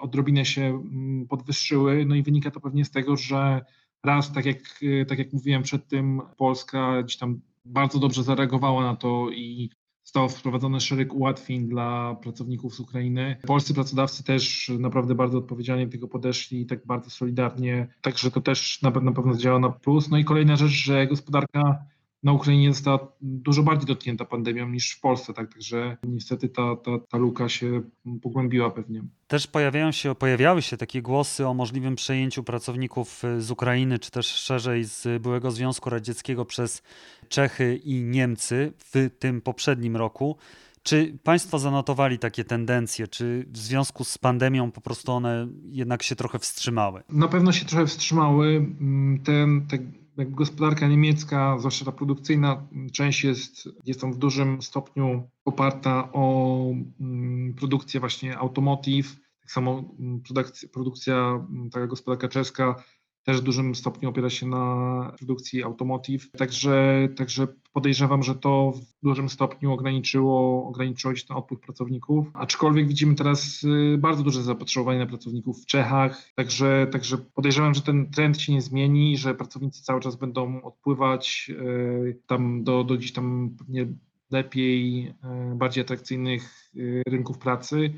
S8: odrobinę się podwyższyły. No i wynika to pewnie z tego, że raz, tak jak, tak jak mówiłem przed tym, Polska gdzieś tam bardzo dobrze zareagowała na to i zostało wprowadzone szereg ułatwień dla pracowników z Ukrainy. Polscy pracodawcy też naprawdę bardzo odpowiedzialnie do tego podeszli i tak bardzo solidarnie, także to też na na pewno działa na plus. No i kolejna rzecz, że gospodarka na Ukrainie została dużo bardziej dotknięta pandemią niż w Polsce, tak, także niestety ta, ta, ta luka się pogłębiła pewnie.
S1: Też pojawiają się, pojawiały się takie głosy o możliwym przejęciu pracowników z Ukrainy, czy też szerzej z byłego Związku Radzieckiego przez Czechy i Niemcy w tym poprzednim roku. Czy Państwo zanotowali takie tendencje? Czy w związku z pandemią po prostu one jednak się trochę wstrzymały?
S8: Na pewno się trochę wstrzymały. Ten, te gospodarka niemiecka, zwłaszcza ta produkcyjna część jest, jest tam w dużym stopniu oparta o mm, produkcję właśnie automotive, tak samo mm, produkcja, produkcja taka gospodarka czeska też w dużym stopniu opiera się na produkcji automotive. Także, także podejrzewam, że to w dużym stopniu ograniczyło, ograniczyło się ten odpływ pracowników. Aczkolwiek widzimy teraz y, bardzo duże zapotrzebowanie na pracowników w Czechach. Także, także podejrzewam, że ten trend się nie zmieni, że pracownicy cały czas będą odpływać y, tam do, do gdzieś tam pewnie lepiej, y, bardziej atrakcyjnych rynków pracy.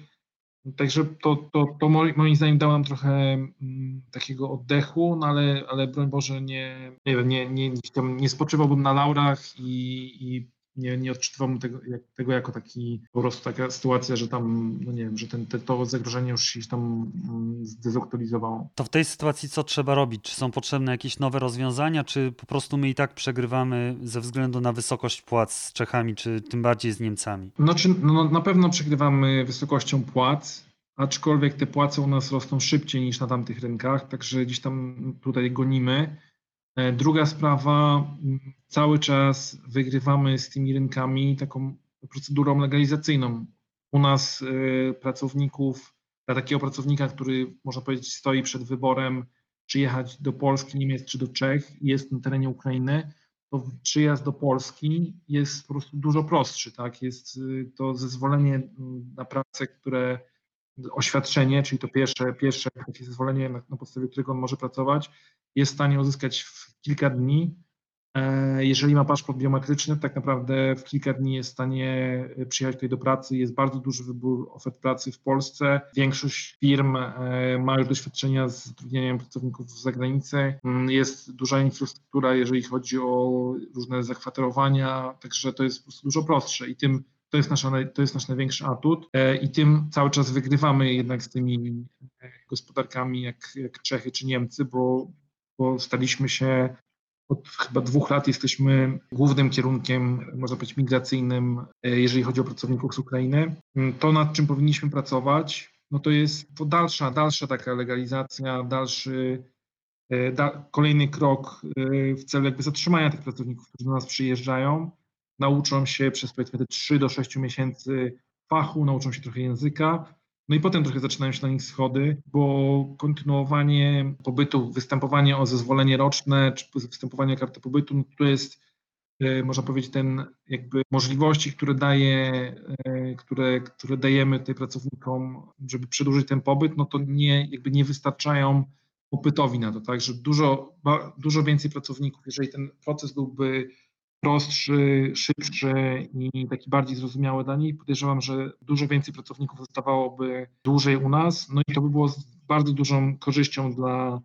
S8: Także to, to, to moim zdaniem dało nam trochę mm, takiego oddechu, no ale, ale broń Boże nie, nie wiem, nie, nie, nie spoczywałbym na laurach i, i nie, nie odczytywam tego, jak, tego jako taki, po prostu taka sytuacja, że tam, no nie wiem, że ten, te, to zagrożenie już się tam mm, zdezaktualizowało.
S1: To w tej sytuacji co trzeba robić? Czy są potrzebne jakieś nowe rozwiązania, czy po prostu my i tak przegrywamy ze względu na wysokość płac z Czechami, czy tym bardziej z Niemcami?
S8: No, czy, no na pewno przegrywamy wysokością płac, aczkolwiek te płace u nas rosną szybciej niż na tamtych rynkach, także gdzieś tam tutaj gonimy. E, druga sprawa, cały czas wygrywamy z tymi rynkami taką procedurą legalizacyjną. U nas e, pracowników dla takiego pracownika, który można powiedzieć stoi przed wyborem, czy jechać do Polski, Niemiec czy do Czech, jest na terenie Ukrainy, to przyjazd do Polski jest po prostu dużo prostszy. Tak? Jest y, to zezwolenie mm, na pracę, które oświadczenie, czyli to pierwsze, pierwsze zezwolenie, na, na podstawie którego on może pracować, jest w stanie uzyskać w kilka dni E, jeżeli ma paszport biometryczny, tak naprawdę w kilka dni jest w stanie e, przyjechać tutaj do pracy. Jest bardzo duży wybór ofert pracy w Polsce. Większość firm e, ma już doświadczenia z zatrudnieniem pracowników z zagranicy. Mm, jest duża infrastruktura, jeżeli chodzi o różne zakwaterowania, także to jest po prostu dużo prostsze i tym to jest, nasza, to jest nasz największy atut i tym cały czas wygrywamy jednak z tymi gospodarkami jak, jak Czechy czy Niemcy, bo, bo staliśmy się od chyba dwóch lat jesteśmy głównym kierunkiem, można powiedzieć, migracyjnym, e, jeżeli chodzi o pracowników z Ukrainy. Mm, to, nad czym powinniśmy pracować, no to jest to dalsza, dalsza taka legalizacja, dalszy, e, da, kolejny krok e, w celu jakby zatrzymania tych pracowników, którzy do nas przyjeżdżają, nauczą się przez powiedzmy te 3 do 6 miesięcy fachu, nauczą się trochę języka, no i potem trochę zaczynają się na nich schody, bo kontynuowanie pobytu, występowanie o zezwolenie roczne, czy występowanie o kartę pobytu, no to jest, e, można powiedzieć, ten jakby możliwości, które daje, e, które, które dajemy tutaj pracownikom, żeby przedłużyć ten pobyt, no to nie, jakby nie wystarczają popytowi na to, tak, że dużo, dużo więcej pracowników, jeżeli ten proces byłby prostszy, szybszy i taki bardziej zrozumiały dla nich. Podejrzewam, że dużo więcej pracowników zostawałoby dłużej u nas, no i to by było bardzo dużą korzyścią dla,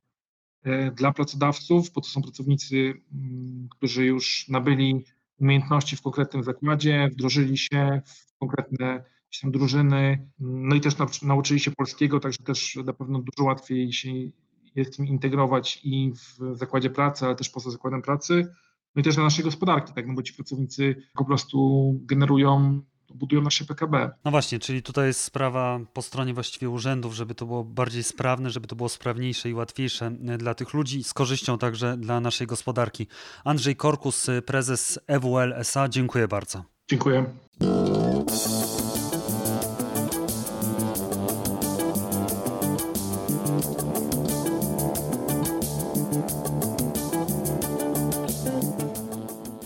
S8: e, dla pracodawców, bo to są pracownicy, mm, którzy już nabyli umiejętności w konkretnym zakładzie, wdrożyli się w konkretne tam drużyny, no i też nauczyli się polskiego, także też na pewno dużo łatwiej się jest im integrować i w zakładzie pracy, ale też poza zakładem pracy no i też dla naszej gospodarki, tak, no bo ci pracownicy po prostu generują budują nasze PKB.
S1: No właśnie, czyli tutaj jest sprawa po stronie właściwie urzędów, żeby to było bardziej sprawne, żeby to było sprawniejsze i łatwiejsze e, dla tych ludzi, z korzyścią także dla naszej gospodarki. Andrzej Korkus, prezes EWL SA, dziękuję bardzo.
S8: Dziękuję.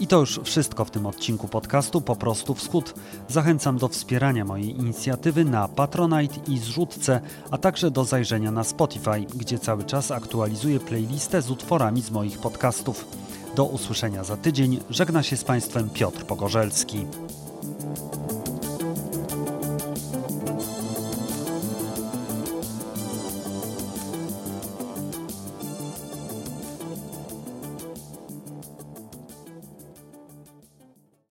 S1: I to już wszystko w tym odcinku podcastu Po prostu Wschód. Zachęcam do wspierania mojej inicjatywy na Patronite i Zrzutce, a także do zajrzenia na Spotify, gdzie cały czas aktualizuję playlistę z utworami z moich podcastów. Do usłyszenia za tydzień. Żegna się z Państwem Piotr Pogorzelski.